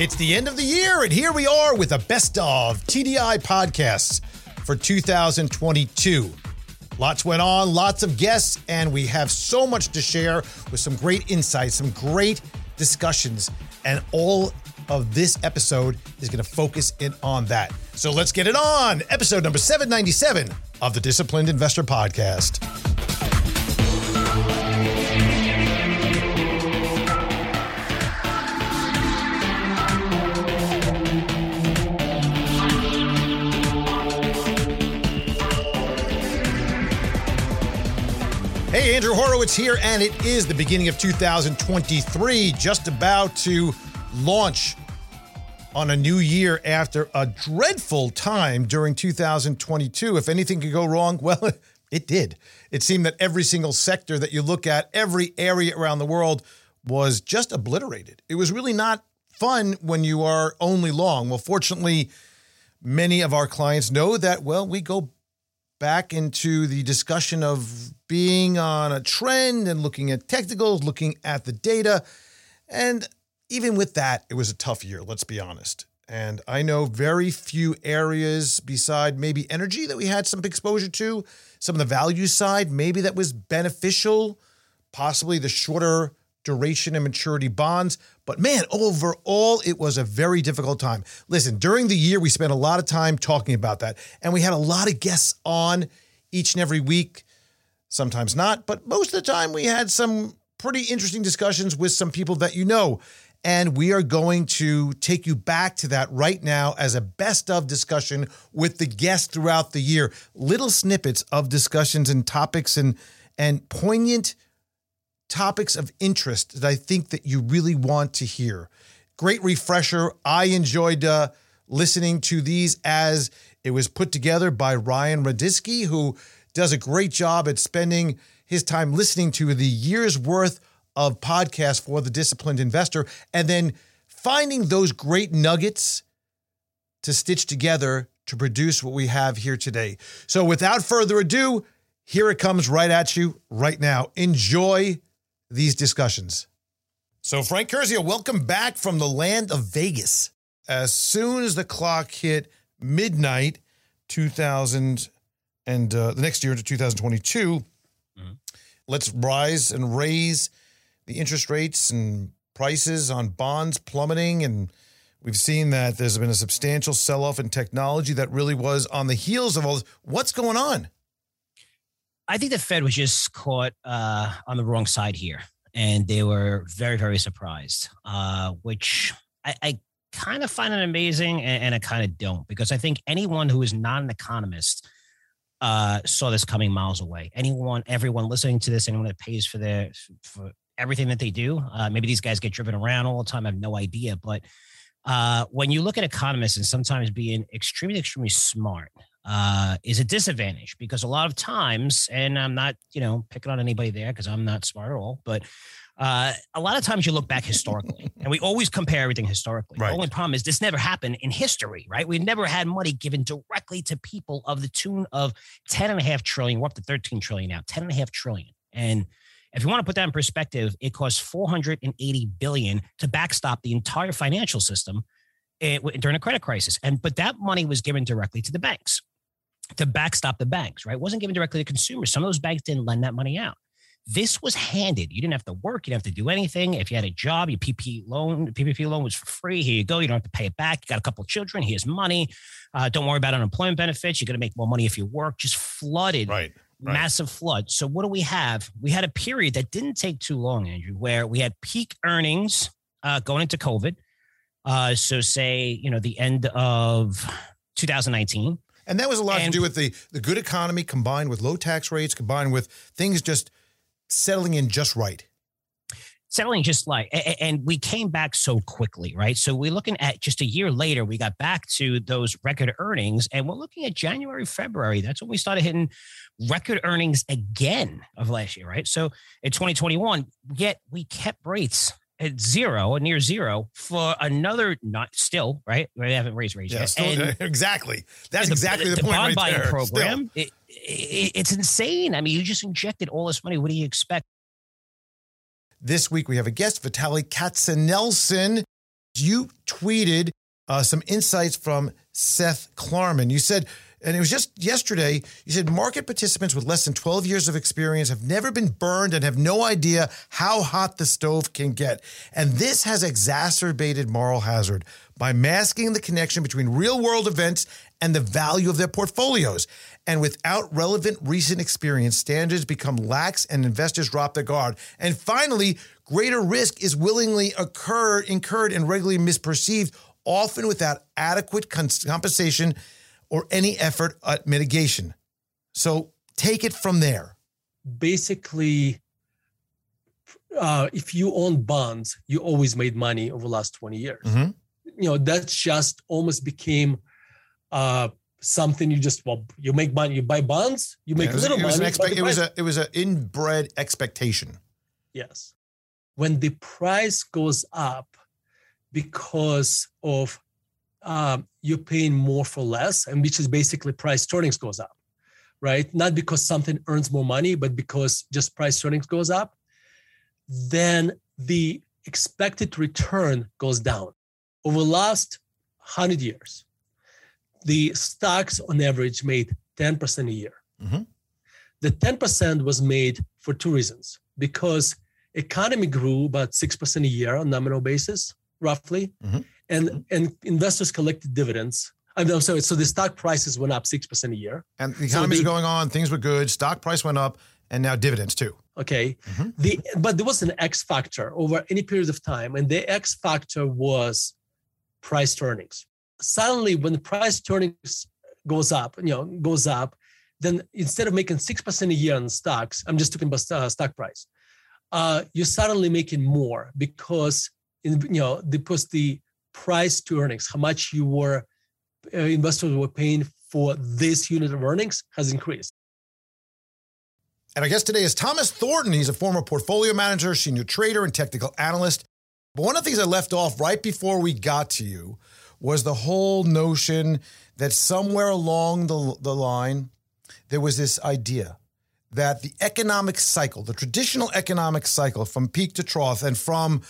It's the end of the year, and here we are with the best of TDI podcasts for 2022. Lots went on, lots of guests, and we have so much to share with some great insights, some great discussions, and all of this episode is going to focus in on that. So let's get it on. Episode number 797 of the Disciplined Investor Podcast. Hey, Andrew Horowitz here, and it is the beginning of 2023, just about to launch on a new year after a dreadful time during 2022. If anything could go wrong, well, it did. It seemed that every single sector that you look at, every area around the world was just obliterated. It was really not fun when you are only long. Well, fortunately, many of our clients know that, well, we go back into the discussion of being on a trend and looking at technicals, looking at the data. And even with that, it was a tough year, let's be honest. And I know very few areas beside maybe energy that we had some exposure to, some of the value side, maybe that was beneficial, possibly the shorter duration and maturity bonds. But man, overall, it was a very difficult time. Listen, during the year, we spent a lot of time talking about that, and we had a lot of guests on each and every week. Sometimes not, but most of the time, we had some pretty interesting discussions with some people that you know. And we are going to take you back to that right now as a best of discussion with the guests throughout the year. Little snippets of discussions and topics and and poignant topics of interest that I think that you really want to hear. Great refresher. I enjoyed uh, listening to these as it was put together by Ryan Radisky, who does a great job at spending his time listening to the year's worth of podcasts for the disciplined investor and then finding those great nuggets to stitch together to produce what we have here today. So without further ado, here it comes right at you right now. Enjoy these discussions. So, Frank Curzio, welcome back from the land of Vegas. As soon as the clock hit midnight, 2000 and uh, the next year into 2022, mm-hmm. let's rise and raise the interest rates and prices on bonds plummeting. And we've seen that there's been a substantial sell off in technology that really was on the heels of all this. What's going on? I think the Fed was just caught uh, on the wrong side here, and they were very, very surprised, uh, which I, I kind of find it amazing, and, and I kind of don't, because I think anyone who is not an economist uh, saw this coming miles away. Anyone, everyone listening to this, anyone that pays for their for everything that they do, uh, maybe these guys get driven around all the time. I have no idea, but uh, when you look at economists and sometimes being extremely, extremely smart, uh, is a disadvantage because a lot of times, and I'm not, you know, picking on anybody there because I'm not smart at all, but uh, a lot of times you look back historically and we always compare everything historically. Right. The only problem is this never happened in history, right? We've never had money given directly to people of the tune of 10 and a half trillion. We're up to 13 trillion now, 10 and a half trillion. And if you want to put that in perspective, it costs 480 billion to backstop the entire financial system eh, during a credit crisis. And but that money was given directly to the banks to backstop the banks, right? It wasn't given directly to consumers. Some of those banks didn't lend that money out. This was handed. You didn't have to work. You didn't have to do anything. If you had a job, your PPP loan, PPP loan was for free. Here you go. You don't have to pay it back. You got a couple of children. Here's money. Uh, don't worry about unemployment benefits. You're going to make more money if you work. Just flooded. Right. Right. massive flood. So what do we have? We had a period that didn't take too long, Andrew, where we had peak earnings uh, going into COVID. Uh, so say you know the end of 2019. And that was a lot and, to do with the, the good economy combined with low tax rates, combined with things just settling in just right. settling just like and we came back so quickly right? So we're looking at just a year later we got back to those record earnings and we're looking at january february. That's when we started hitting record earnings again of last year right? So in 2021 yet we kept rates at zero or near zero for another not still right we haven't raised rates yeah, yet still, and exactly that's the, exactly the, the point bond right buying there. program it, it, it's insane i mean you just injected all this money what do you expect this week we have a guest, Vitaliy Katsenelson. You tweeted uh, some insights from Seth Klarman. You said, and it was just yesterday, you said market participants with less than 12 years of experience have never been burned and have no idea how hot the stove can get. And this has exacerbated moral hazard by masking the connection between real world events and the value of their portfolios. And without relevant recent experience, standards become lax and investors drop their guard. And finally, greater risk is willingly incurred and regularly misperceived, often without adequate compensation or any effort at mitigation. So take it from there. Basically, uh, if you own bonds, you always made money over the last 20 years. Mm-hmm. You know, that just almost became uh, something you just well you make money you buy bonds you make yeah, was, little it money expe- it was a it was an inbred expectation yes when the price goes up because of um, you're paying more for less and which is basically price earnings goes up right not because something earns more money but because just price earnings goes up then the expected return goes down over the last 100 years the stocks on average made 10% a year. Mm-hmm. The 10% was made for two reasons. Because economy grew about 6% a year on nominal basis, roughly. Mm-hmm. And, and investors collected dividends. I'm sorry, so the stock prices went up 6% a year. And the economy so going on, things were good, stock price went up, and now dividends too. Okay. Mm-hmm. The but there was an X factor over any period of time, and the X factor was price earnings suddenly when the price earnings goes up, you know, goes up, then instead of making 6% a year on stocks, I'm just talking about uh, stock price, uh, you're suddenly making more because, in, you know, because the price to earnings, how much you were, uh, investors were paying for this unit of earnings has increased. And our guest today is Thomas Thornton. He's a former portfolio manager, senior trader, and technical analyst. But one of the things I left off right before we got to you was the whole notion that somewhere along the, the line, there was this idea that the economic cycle, the traditional economic cycle from peak to trough and from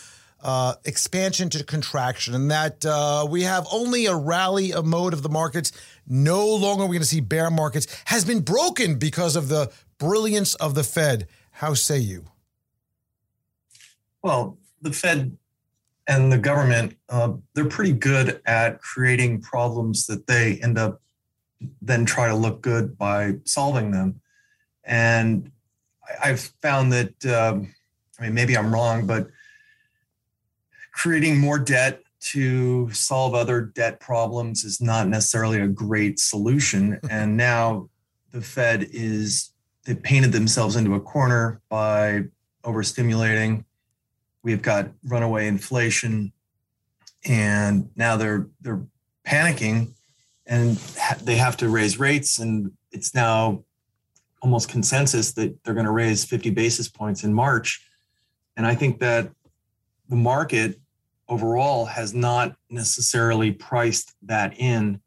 uh, expansion to contraction, and that uh, we have only a rally a mode of the markets. No longer are we going to see bear markets, has been broken because of the brilliance of the Fed. How say you? Well, the Fed and the government, uh, they're pretty good at creating problems that they end up then try to look good by solving them. And I've found that, um, I mean, maybe I'm wrong, but creating more debt to solve other debt problems is not necessarily a great solution. and now the Fed is, they painted themselves into a corner by overstimulating We've got runaway inflation, and now they're they're panicking, and they have to raise rates, and it's now almost consensus that they're going to raise 50 basis points in March, and I think that the market overall has not necessarily priced that in,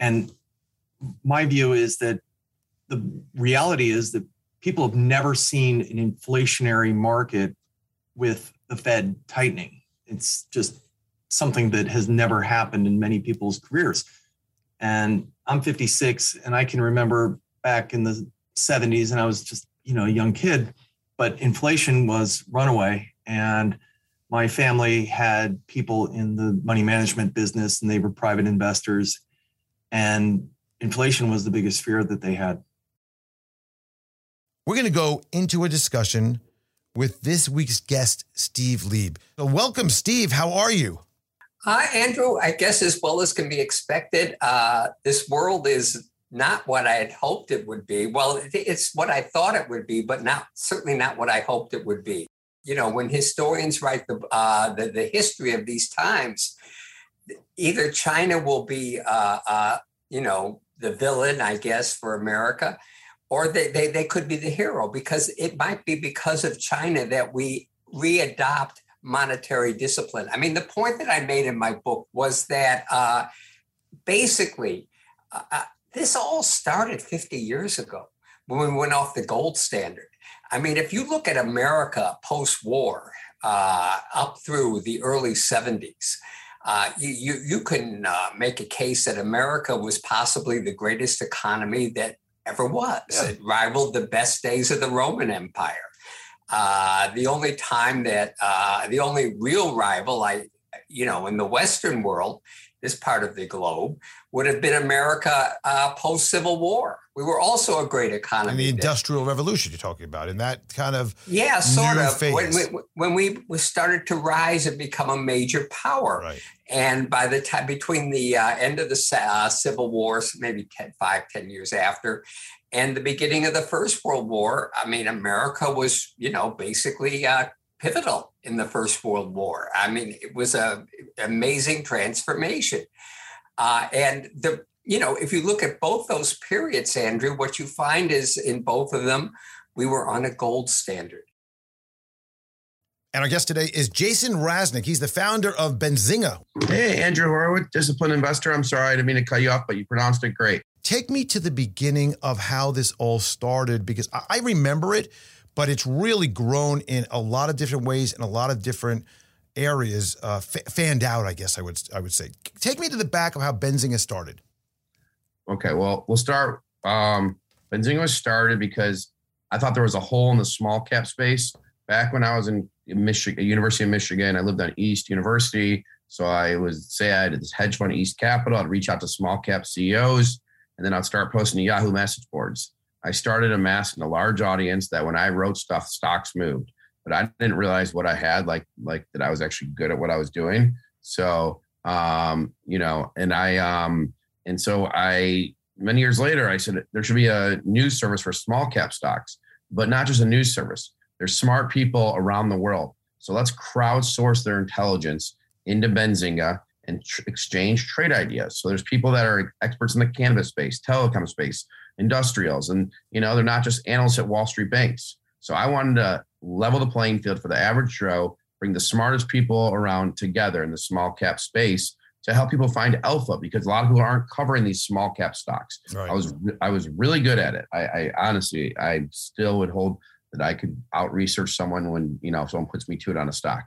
and my view is that the reality is that people have never seen an inflationary market with the Fed tightening. It's just something that has never happened in many people's careers. And I'm 56 and I can remember back in the 70s and I was just, you know, a young kid, but inflation was runaway and my family had people in the money management business and they were private investors and inflation was the biggest fear that they had. We're going to go into a discussion with this week's guest, Steve Leeb. So welcome, Steve. How are you? Hi, Andrew. I guess as well as can be expected, uh, this world is not what I had hoped it would be. Well, it's what I thought it would be, but not certainly not what I hoped it would be. You know, when historians write the, uh, the, the history of these times, either China will be, uh, uh, you know, the villain, I guess, for America, or they, they, they could be the hero because it might be because of China that we readopt monetary discipline. I mean, the point that I made in my book was that uh, basically uh, uh this all started 50 years ago when we went off the gold standard. I mean, if you look at America post war uh, up through the early 70s, uh, you, you, you, can uh, make a case that America was possibly the greatest economy that ever was. Yeah. It rivaled the best days of the Roman Empire. Uh, the only time that uh, the only real rival, I, you know, in the Western world, this part of the globe, would have been America uh, post Civil War. We were also a great economy. And the Industrial Revolution you're talking about, in that kind of yeah, sort of when we, when we started to rise and become a major power. Right. And by the time between the uh, end of the uh, Civil Wars, maybe 10, 5, 10 years after, and the beginning of the First World War, I mean, America was, you know, basically uh, pivotal in the First World War. I mean, it was a amazing transformation. Uh, and the you know, if you look at both those periods, Andrew, what you find is in both of them, we were on a gold standard. And our guest today is Jason Raznick. He's the founder of Benzinga. Hey, Andrew Horowitz, disciplined investor. I'm sorry, I didn't mean to cut you off, but you pronounced it great. Take me to the beginning of how this all started because I remember it, but it's really grown in a lot of different ways in a lot of different areas uh, f- fanned out. I guess I would I would say. Take me to the back of how Benzinga started. Okay, well we'll start. Um, Benzinga started because I thought there was a hole in the small cap space back when I was in Michigan, University of Michigan. I lived on East University, so I was say I had this hedge fund East Capital. I'd reach out to small cap CEOs, and then I'd start posting to Yahoo message boards. I started amassing a large audience that when I wrote stuff, stocks moved but I didn't realize what I had, like like that I was actually good at what I was doing. So um, you know, and I um, and so I many years later I said there should be a news service for small cap stocks, but not just a news service. There's smart people around the world. So let's crowdsource their intelligence into Benzinga and tr- exchange trade ideas. So there's people that are experts in the cannabis space, telecom space, industrials, and you know they're not just analysts at Wall Street banks. So I wanted to level the playing field for the average Joe, bring the smartest people around together in the small cap space to help people find alpha because a lot of people aren't covering these small cap stocks. Right. I was I was really good at it. I, I, honestly I still would hold that I could out research someone when you know someone puts me to it on a stock.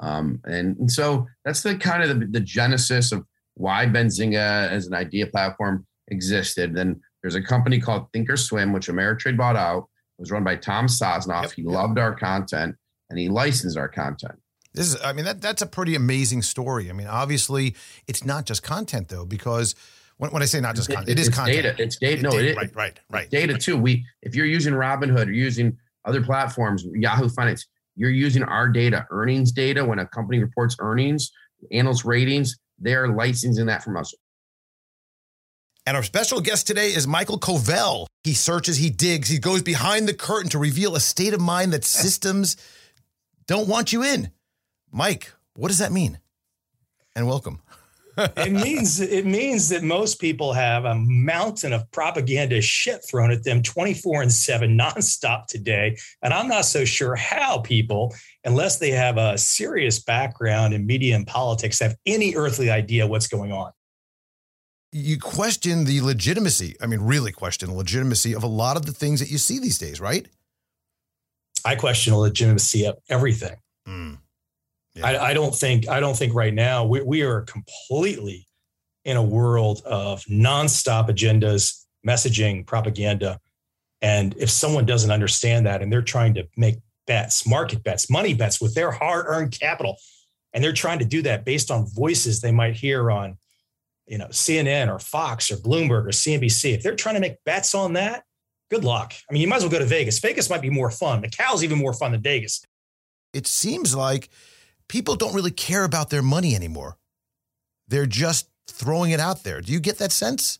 Um, and, and so that's the kind of the, the genesis of why Benzinga as an idea platform existed. Then there's a company called Thinkorswim, which Ameritrade bought out. It was run by Tom Sosnoff. Yep, he loved our content and he licensed our content. This is, I mean, that that's a pretty amazing story. I mean, obviously, it's not just content though, because when, when I say not just content, it, it is content. Data. It's data. No, data, it, right, right, right. Data too. We, if you're using Robinhood or using other platforms, Yahoo Finance, you're using our data, earnings data. When a company reports earnings, analyst ratings, they're licensing that from us. And our special guest today is Michael Covel. He searches, he digs, he goes behind the curtain to reveal a state of mind that systems don't want you in. Mike, what does that mean? And welcome. it means it means that most people have a mountain of propaganda shit thrown at them 24 and 7 nonstop today and i'm not so sure how people unless they have a serious background in media and politics have any earthly idea what's going on you question the legitimacy. I mean, really question the legitimacy of a lot of the things that you see these days, right? I question the legitimacy of everything. Mm. Yeah. I, I, don't think I don't think right now we, we are completely in a world of nonstop agendas, messaging, propaganda. And if someone doesn't understand that and they're trying to make bets, market bets, money bets with their hard earned capital, and they're trying to do that based on voices they might hear on you know, CNN or Fox or Bloomberg or CNBC, if they're trying to make bets on that, good luck. I mean, you might as well go to Vegas. Vegas might be more fun. The Macau's even more fun than Vegas. It seems like people don't really care about their money anymore. They're just throwing it out there. Do you get that sense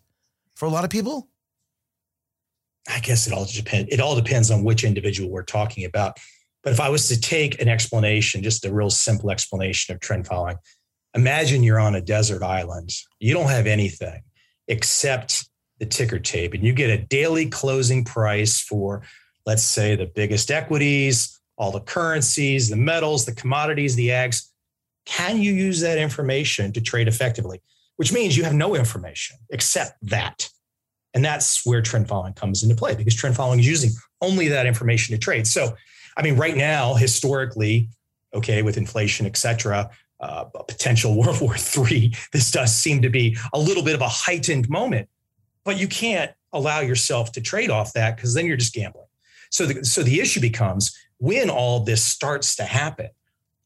for a lot of people? I guess it all depends. It all depends on which individual we're talking about. But if I was to take an explanation, just a real simple explanation of trend following, imagine you're on a desert island. You don't have anything except the ticker tape, and you get a daily closing price for, let's say, the biggest equities, all the currencies, the metals, the commodities, the ags. Can you use that information to trade effectively? Which means you have no information except that. And that's where trend following comes into play because trend following is using only that information to trade. So, I mean, right now, historically, okay, with inflation, et cetera, uh, a potential World War III, this does seem to be a little bit of a heightened moment, but you can't allow yourself to trade off that because then you're just gambling. So, the, so the issue becomes when all this starts to happen,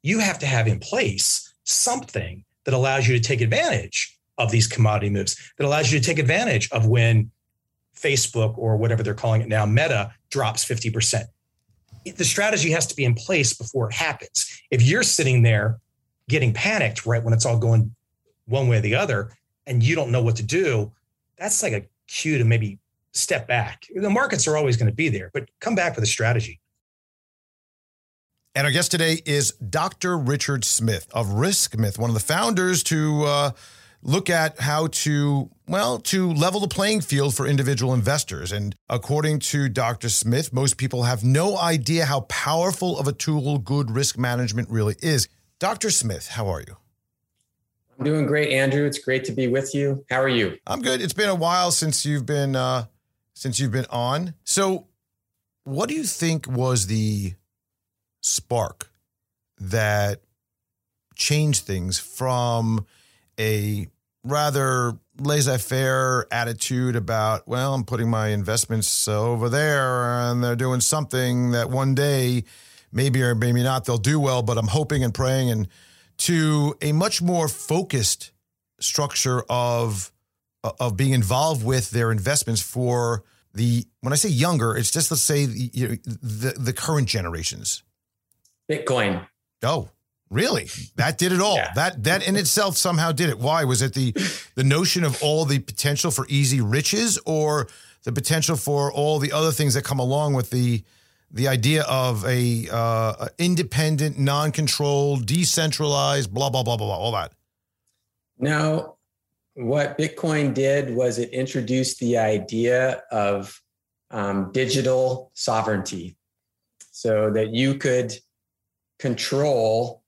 you have to have in place something that allows you to take advantage of these commodity moves, that allows you to take advantage of when Facebook or whatever they're calling it now, Meta drops 50%. The strategy has to be in place before it happens. If you're sitting there getting panicked right when it's all going one way or the other and you don't know what to do, that's like a cue to maybe step back. The markets are always going to be there, but come back with a strategy. And our guest today is Dr. Richard Smith of RiskMyth, one of the founders to uh, look at how to, well, to level the playing field for individual investors. And according to Dr. Smith, most people have no idea how powerful of a tool good risk management really is. Dr. Smith, how are you? I'm doing great, Andrew. It's great to be with you. How are you? I'm good. It's been a while since you've been uh, since you've been on. So, what do you think was the spark that changed things from a rather laissez-faire attitude about well i'm putting my investments over there and they're doing something that one day maybe or maybe not they'll do well but i'm hoping and praying and to a much more focused structure of uh, of being involved with their investments for the when i say younger it's just let's say the, the, the current generations Bitcoin. Oh, really? That did it all. Yeah. That that in itself somehow did it. Why was it the the notion of all the potential for easy riches, or the potential for all the other things that come along with the the idea of a uh, independent, non-controlled, decentralized, blah blah blah blah blah, all that. Now, what Bitcoin did was it introduced the idea of um, digital sovereignty, so that you could control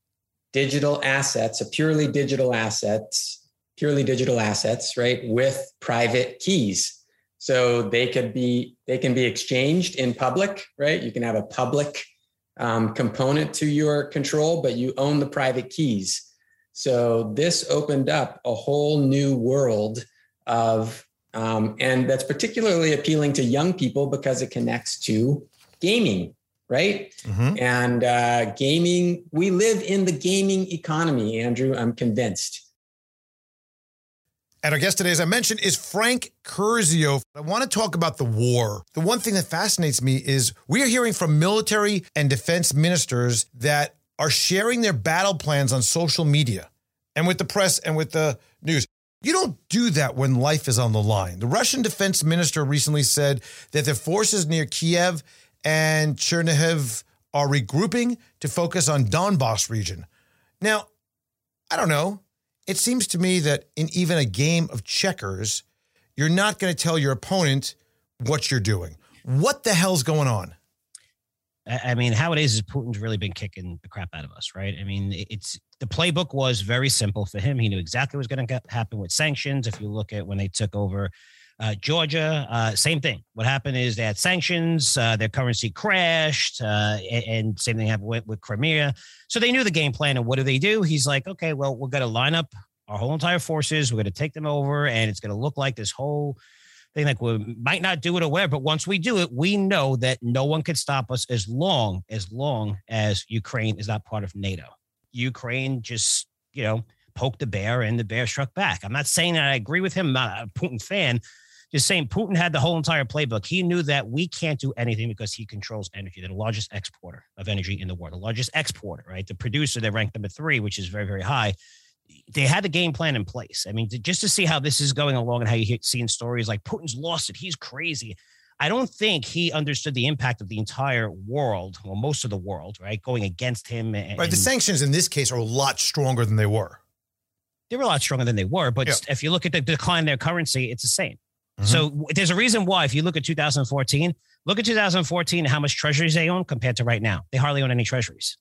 digital assets, a purely digital assets, purely digital assets, right, with private keys. So they could be they can be exchanged in public, right? You can have a public um, component to your control, but you own the private keys. So this opened up a whole new world of, um, and that's particularly appealing to young people because it connects to gaming, right? Mm-hmm. And uh, gaming, we live in the gaming economy, Andrew. I'm convinced. And our guest today, as I mentioned, is Frank Curzio. I want to talk about the war. The one thing that fascinates me is we are hearing from military and defense ministers that are sharing their battle plans on social media and with the press and with the news. You don't do that when life is on the line. The Russian defense minister recently said that the forces near Kiev and Chernihiv are regrouping to focus on Donbass region. Now, I don't know. It seems to me that in even a game of checkers, you're not going to tell your opponent what you're doing. What the hell's going on? I mean, how it is is Putin's really been kicking the crap out of us, right? I mean, it's the playbook was very simple for him. He knew exactly what was going to happen with sanctions. If you look at when they took over uh, Georgia, uh, same thing. What happened is they had sanctions, uh, their currency crashed, uh, and, and, same thing happened with, with Crimea. So they knew the game plan. And what do they do? He's like, okay, well, we're going to line up our whole entire forces. We're going to take them over, and it's going to look like this whole thing. Like we might not do it whatever, but once we do it, we know that no one can stop us as long as long as Ukraine is not part of NATO. Ukraine just, you know, poked the bear and the bear struck back. I'm not saying that I agree with him. I'm not a Putin fan, just saying Putin had the whole entire playbook. He knew that we can't do anything because he controls energy. They're the largest exporter of energy in the world, the largest exporter, right? The producer, they ranked number three, which is very, very high. They had the game plan in place. I mean, to, just to see how this is going along and how you're seeing stories like Putin's lost it. He's crazy. I don't think he understood the impact of the entire world, well, most of the world, right, going against him. And, right. The sanctions in this case are a lot stronger than they were. They were a lot stronger than they were, but yeah. if you look at the decline in their currency, it's the same. Mm-hmm. So there's a reason why, if you look at 2014, look at 2014, how much treasuries they own compared to right now. They hardly own any treasuries.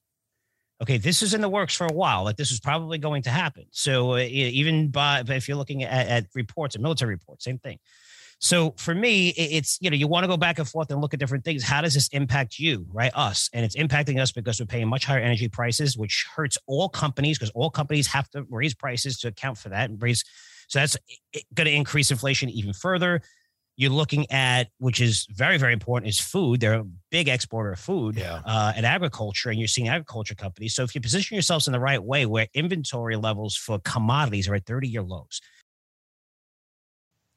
Okay, this is in the works for a while. That this is probably going to happen. So uh, even by if you're looking at, at reports and military reports, same thing. So for me, it's you know you want to go back and forth and look at different things. How does this impact you, right? Us, and it's impacting us because we're paying much higher energy prices, which hurts all companies because all companies have to raise prices to account for that and raise. So that's going to increase inflation even further. You're looking at, which is very, very important, is food. They're a big exporter of food yeah. uh, and agriculture, and you're seeing agriculture companies. So if you position yourselves in the right way, where inventory levels for commodities are at 30 year lows,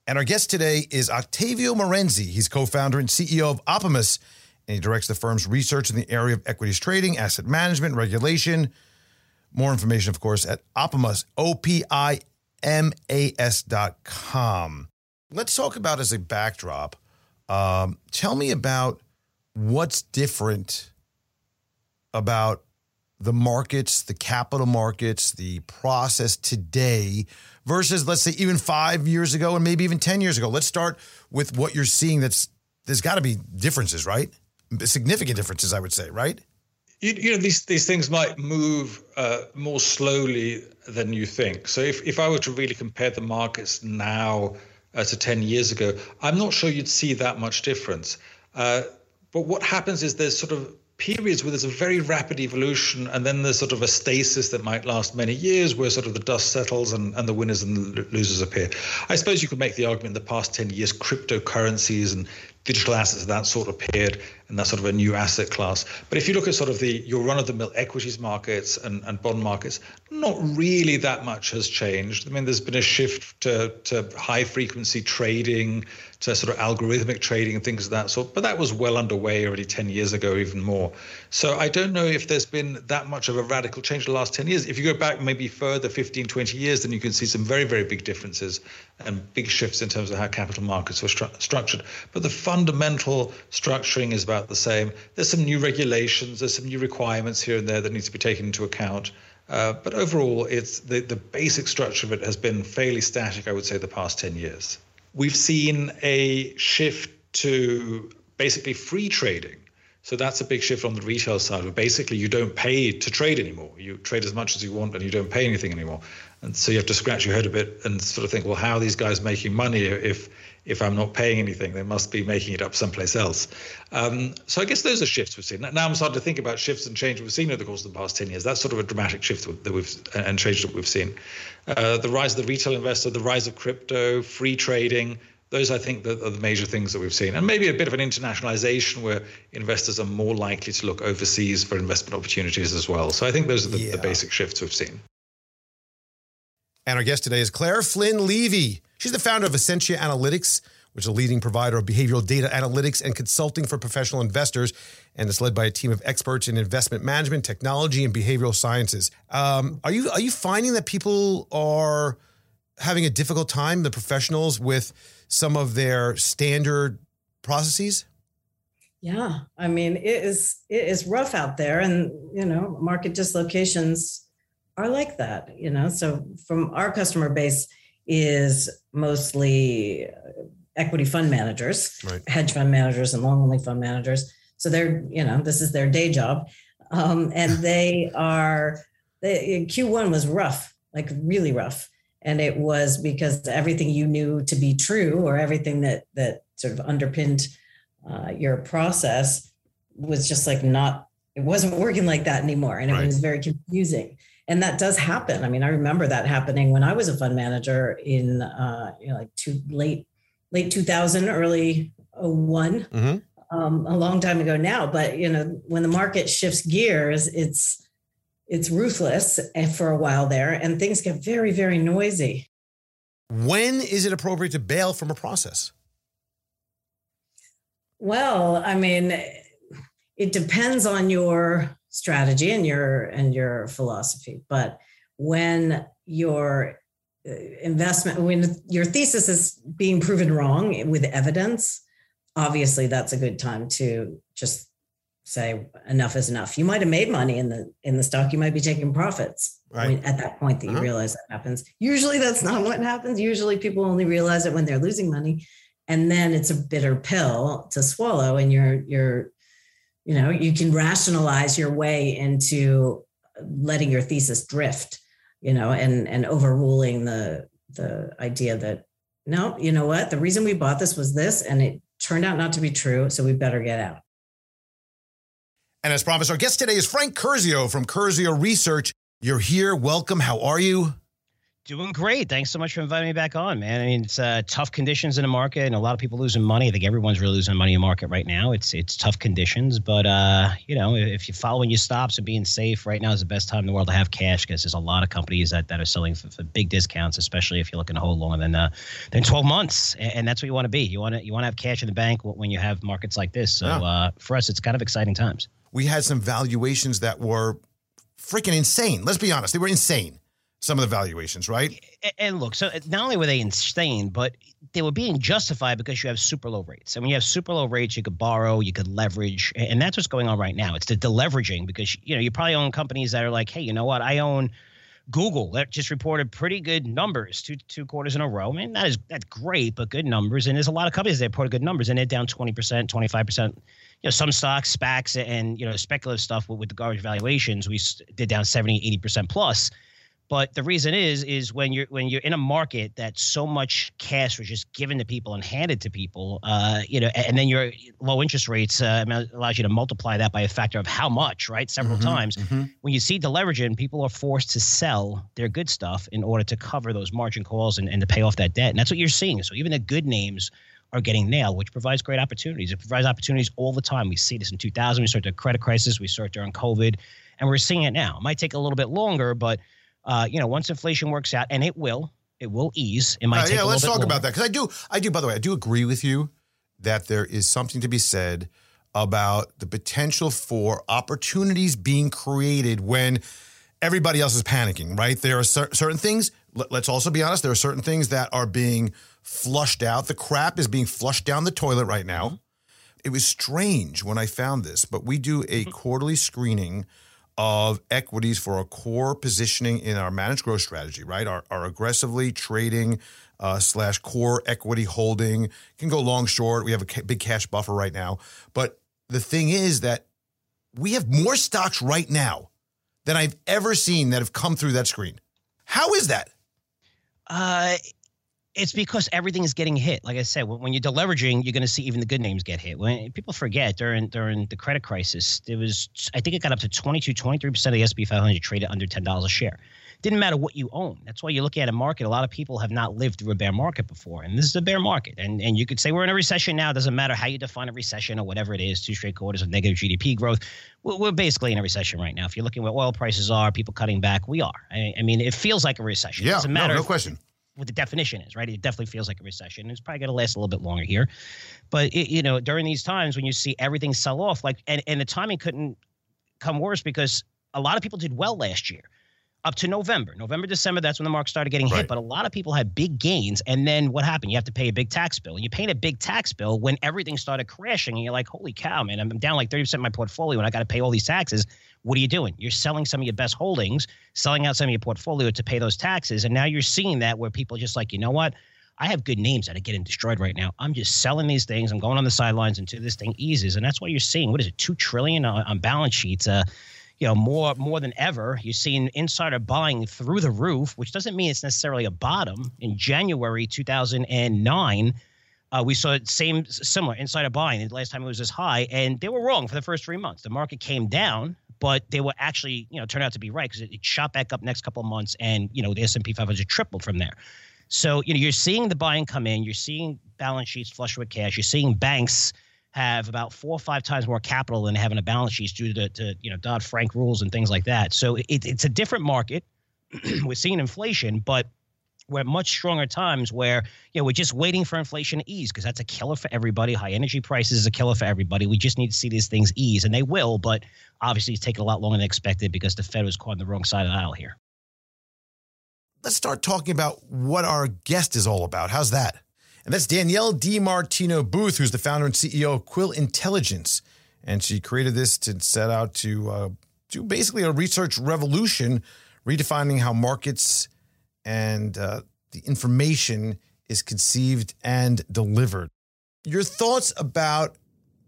and our guest today is Octavio Marenzi. He's co founder and CEO of Opimas, and he directs the firm's research in the area of equities trading, asset management, regulation. More information, of course, at Opimas, O P I M A S dot com. Let's talk about as a backdrop. Um, tell me about what's different about the markets, the capital markets, the process today versus let's say even 5 years ago and maybe even 10 years ago. Let's start with what you're seeing that's there's got to be differences, right? Significant differences, I would say, right? You, you know these these things might move uh, more slowly than you think. So if if I were to really compare the markets now uh, to 10 years ago, I'm not sure you'd see that much difference. Uh, but what happens is there's sort of periods where there's a very rapid evolution and then there's sort of a stasis that might last many years where sort of the dust settles and, and the winners and losers appear. I suppose you could make the argument in the past 10 years, cryptocurrencies and digital assets of that sort appeared and that's sort of a new asset class. But if you look at sort of the your run-of-the-mill equities markets and, and bond markets, not really that much has changed. I mean, there's been a shift to, to high frequency trading, to sort of algorithmic trading and things of that sort. But that was well underway already 10 years ago, even more. So I don't know if there's been that much of a radical change in the last 10 years. If you go back maybe further, 15, 20 years, then you can see some very, very big differences and big shifts in terms of how capital markets were stru- structured. But the fundamental structuring is about the same. There's some new regulations, there's some new requirements here and there that need to be taken into account. Uh, but overall, it's the, the basic structure of it has been fairly static, I would say, the past 10 years. We've seen a shift to basically free trading. So that's a big shift on the retail side, where basically you don't pay to trade anymore. You trade as much as you want and you don't pay anything anymore. And so you have to scratch your head a bit and sort of think, well, how are these guys making money if if I'm not paying anything? They must be making it up someplace else. Um, so I guess those are shifts we've seen. Now I'm starting to think about shifts and change we've seen over the course of the past 10 years. That's sort of a dramatic shift that we've and change that we've seen. Uh, the rise of the retail investor, the rise of crypto, free trading, those I think are the major things that we've seen, and maybe a bit of an internationalization where investors are more likely to look overseas for investment opportunities as well. So I think those are the, yeah. the basic shifts we've seen. And our guest today is Clare Flynn Levy. She's the founder of Essentia Analytics, which is a leading provider of behavioral data analytics and consulting for professional investors, and it's led by a team of experts in investment management, technology, and behavioral sciences. Um, are you are you finding that people are having a difficult time, the professionals, with some of their standard processes? Yeah, I mean it is it is rough out there, and you know market dislocations are like that, you know. So from our customer base is mostly uh, equity fund managers, right. hedge fund managers, and long only fund managers. So they're, you know, this is their day job, um, and they are. They, Q1 was rough, like really rough, and it was because everything you knew to be true, or everything that that sort of underpinned uh, your process, was just like not. It wasn't working like that anymore, and it right. was very confusing and that does happen. I mean, I remember that happening when I was a fund manager in uh, you know like too late late 2000, early one mm-hmm. um, a long time ago now. But you know, when the market shifts gears, it's it's ruthless for a while there, and things get very very noisy. When is it appropriate to bail from a process? Well, I mean, it depends on your strategy and your and your philosophy but when your uh, investment when your thesis is being proven wrong with evidence obviously that's a good time to just say enough is enough. You might have made money in the in the stock. You might be taking profits right. at that point that you uh-huh. realize that happens. Usually that's not what happens. Usually people only realize it when they're losing money. And then it's a bitter pill to swallow. And you're you're, you know, you can rationalize your way into letting your thesis drift, you know, and and overruling the the idea that no, you know what? The reason we bought this was this, and it turned out not to be true. So we better get out. And as promised, our guest today is Frank Curzio from Curzio Research. You're here. Welcome. How are you? Doing great. Thanks so much for inviting me back on, man. I mean, it's uh, tough conditions in the market, and a lot of people losing money. I think everyone's really losing money in the market right now. It's it's tough conditions, but uh, you know, if you're following your stops and being safe, right now is the best time in the world to have cash because there's a lot of companies that, that are selling for, for big discounts, especially if you're looking to hold longer than uh, than 12 months, and, and that's what you want to be. You want to you want to have cash in the bank when you have markets like this. So yeah. uh, for us, it's kind of exciting times. We had some valuations that were freaking insane. Let's be honest, they were insane some of the valuations, right? And look, so not only were they insane, but they were being justified because you have super low rates. And when you have super low rates, you could borrow, you could leverage, and that's what's going on right now. It's the deleveraging because you know you probably own companies that are like, hey, you know what? I own Google that just reported pretty good numbers two two quarters in a row. I mean, that is that's great, but good numbers. And there's a lot of companies that reported good numbers, and they're down twenty percent, twenty five percent. You know, some stocks, SPACs, and you know, speculative stuff with, with the garbage valuations, we did down 70, 80 percent plus. But the reason is, is when you're when you're in a market that so much cash was just given to people and handed to people, uh, you know, and then your low interest rates uh, allows you to multiply that by a factor of how much, right? Several mm-hmm, times. Mm-hmm. When you see deleveraging, people are forced to sell their good stuff in order to cover those margin calls and, and to pay off that debt, and that's what you're seeing. So even the good names are getting nailed, which provides great opportunities. It provides opportunities all the time. We see this in 2000. We saw the credit crisis. We saw it during COVID, and we're seeing it now. It might take a little bit longer, but uh, you know, once inflation works out, and it will, it will ease. It might uh, yeah, let's talk longer. about that because I do, I do. By the way, I do agree with you that there is something to be said about the potential for opportunities being created when everybody else is panicking. Right? There are cer- certain things. Let, let's also be honest. There are certain things that are being flushed out. The crap is being flushed down the toilet right now. Mm-hmm. It was strange when I found this, but we do a mm-hmm. quarterly screening of equities for a core positioning in our managed growth strategy, right? Our, our aggressively trading uh, slash core equity holding can go long, short. We have a big cash buffer right now. But the thing is that we have more stocks right now than I've ever seen that have come through that screen. How is that? Uh, it's because everything is getting hit. Like I said, when you're deleveraging, you're going to see even the good names get hit. When people forget during during the credit crisis, there was I think it got up to 22, 23 percent of the S&P 500 traded under ten dollars a share. Didn't matter what you own. That's why you're looking at a market. A lot of people have not lived through a bear market before, and this is a bear market. And and you could say we're in a recession now. It doesn't matter how you define a recession or whatever it is. Two straight quarters of negative GDP growth. We're, we're basically in a recession right now. If you're looking at where oil prices are, people cutting back, we are. I, I mean, it feels like a recession. Yeah, it doesn't matter no, no if, question what the definition is, right? It definitely feels like a recession. It's probably going to last a little bit longer here, but it, you know, during these times when you see everything sell off, like, and and the timing couldn't come worse because a lot of people did well last year up to November. November, December, that's when the market started getting hit. But a lot of people had big gains. And then what happened? You have to pay a big tax bill. And you paid a big tax bill when everything started crashing. And you're like, holy cow, man, I'm down like 30% of my portfolio and I got to pay all these taxes. What are you doing? You're selling some of your best holdings, selling out some of your portfolio to pay those taxes. And now you're seeing that where people are just like, you know what? I have good names that are getting destroyed right now. I'm just selling these things. I'm going on the sidelines until this thing eases. And that's why you're seeing, what is it, two trillion on, on balance sheets. Uh, you know more more than ever. You're seeing insider buying through the roof, which doesn't mean it's necessarily a bottom. In January 2009, uh, we saw same similar insider buying. The last time it was this high, and they were wrong for the first three months. The market came down, but they were actually you know turned out to be right because it, it shot back up next couple of months, and you know the S&P 500 tripled from there. So you know you're seeing the buying come in. You're seeing balance sheets flush with cash. You're seeing banks have about four or five times more capital than having a balance sheet due to, to you know Dodd Frank rules and things like that. So it, it's a different market. we're seeing inflation, but we're at much stronger times where you know we're just waiting for inflation to ease because that's a killer for everybody. High energy prices is a killer for everybody. We just need to see these things ease, and they will. But obviously, it's taking a lot longer than expected because the Fed was caught on the wrong side of the aisle here. Let's start talking about what our guest is all about. How's that? And that's Danielle DiMartino Booth, who's the founder and CEO of Quill Intelligence. And she created this to set out to uh, do basically a research revolution, redefining how markets and uh, the information is conceived and delivered. Your thoughts about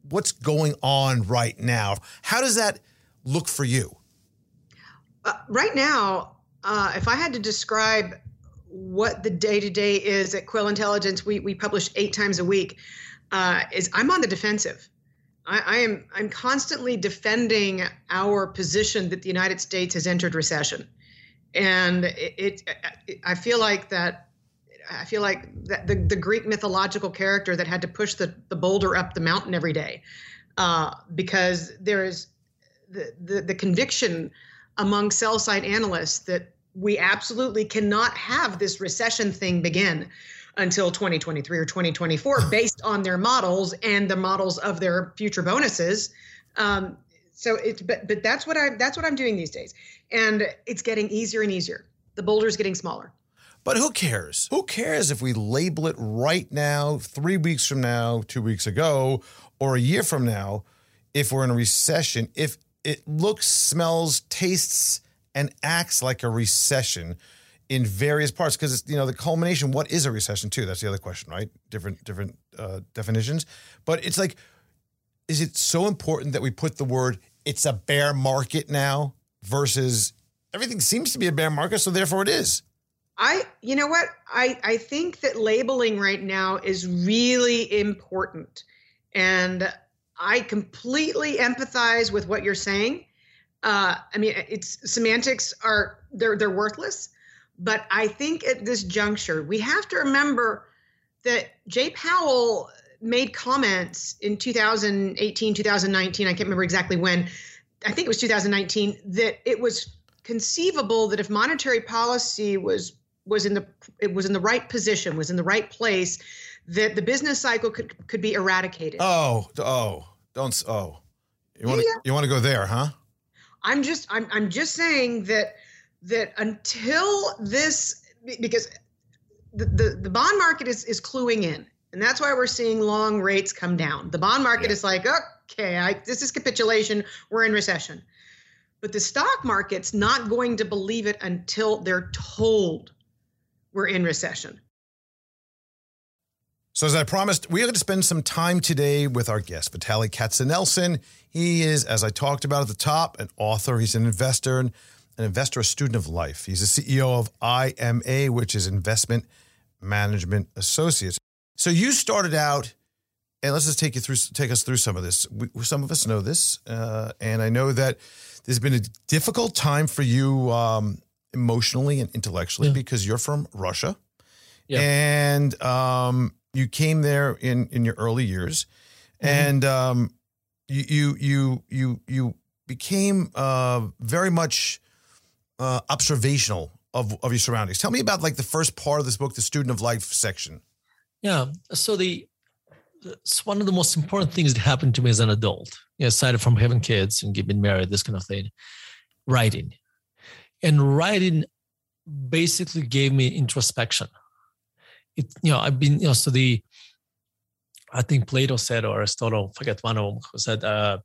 what's going on right now? How does that look for you? Uh, right now, uh, if I had to describe what the day to day is at Quill Intelligence, we we publish eight times a week. Uh, is I'm on the defensive. I, I, am I'm constantly defending our position that the United States has entered recession, and it, it, I feel like that. I feel like that the, the Greek mythological character that had to push the, the boulder up the mountain every day, uh, because there is the, the the conviction among sell side analysts that we absolutely cannot have this recession thing begin until 2023 or 2024 based on their models and the models of their future bonuses. Um, so it's but but that's what I that's what I'm doing these days, and it's getting easier and easier. The boulder's getting smaller. But who cares? Who cares if we label it right now, three weeks from now, two weeks ago, or a year from now, if we're in a recession, if it looks, smells, tastes, and acts like a recession in various parts because it's you know the culmination what is a recession too? That's the other question right? Different different uh, definitions. But it's like is it so important that we put the word it's a bear market now versus everything seems to be a bear market so therefore it is i you know what? I i think that labeling right now is really important. And i completely empathize with what you're saying uh, I mean, it's semantics are they're they're worthless. But I think at this juncture, we have to remember that Jay Powell made comments in 2018, 2019. I can't remember exactly when. I think it was 2019 that it was conceivable that if monetary policy was was in the it was in the right position, was in the right place, that the business cycle could could be eradicated. Oh, oh, don't oh. You want to yeah. you want to go there, huh? I'm just I'm I'm just saying that that until this because the, the, the bond market is is cluing in and that's why we're seeing long rates come down. The bond market yeah. is like, okay, I, this is capitulation. We're in recession. But the stock market's not going to believe it until they're told we're in recession. So, as I promised, we are going to spend some time today with our guest, Vitaliy Katsenelson. He is, as I talked about at the top, an author. He's an investor, and an investor, a student of life. He's the CEO of IMA, which is Investment Management Associates. So, you started out, and let's just take you through, take us through some of this. We, some of us know this, uh, and I know that there's been a difficult time for you um, emotionally and intellectually yeah. because you're from Russia. Yeah. And um, you came there in in your early years, mm-hmm. and um, you you you you you became uh, very much uh, observational of of your surroundings. Tell me about like the first part of this book, the student of life section. Yeah. So the it's one of the most important things that happened to me as an adult, you know, aside from having kids and getting married, this kind of thing, writing. And writing basically gave me introspection it you know I've been you know so the I think Plato said or Aristotle forget one of them who said uh,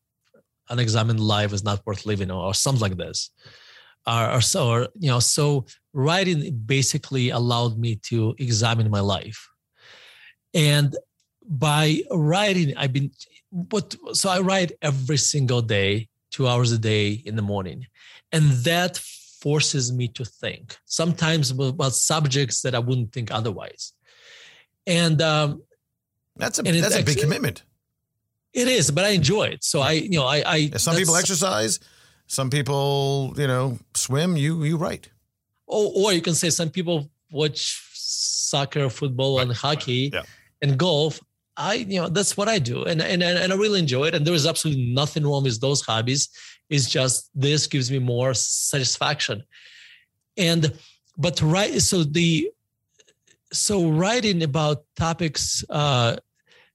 unexamined life is not worth living or, or something like this. Or, or so or, you know so writing basically allowed me to examine my life. And by writing I've been what so I write every single day two hours a day in the morning. And that forces me to think. Sometimes about subjects that I wouldn't think otherwise and um, that's a that's a big commitment. It is, but I enjoy it. So I, you know, I, I some people exercise, some people, you know, swim. You you write. Or or you can say some people watch soccer, football, right. and hockey, yeah. and golf. I, you know, that's what I do, and and and I really enjoy it. And there is absolutely nothing wrong with those hobbies. It's just this gives me more satisfaction. And but right, so the so writing about topics uh,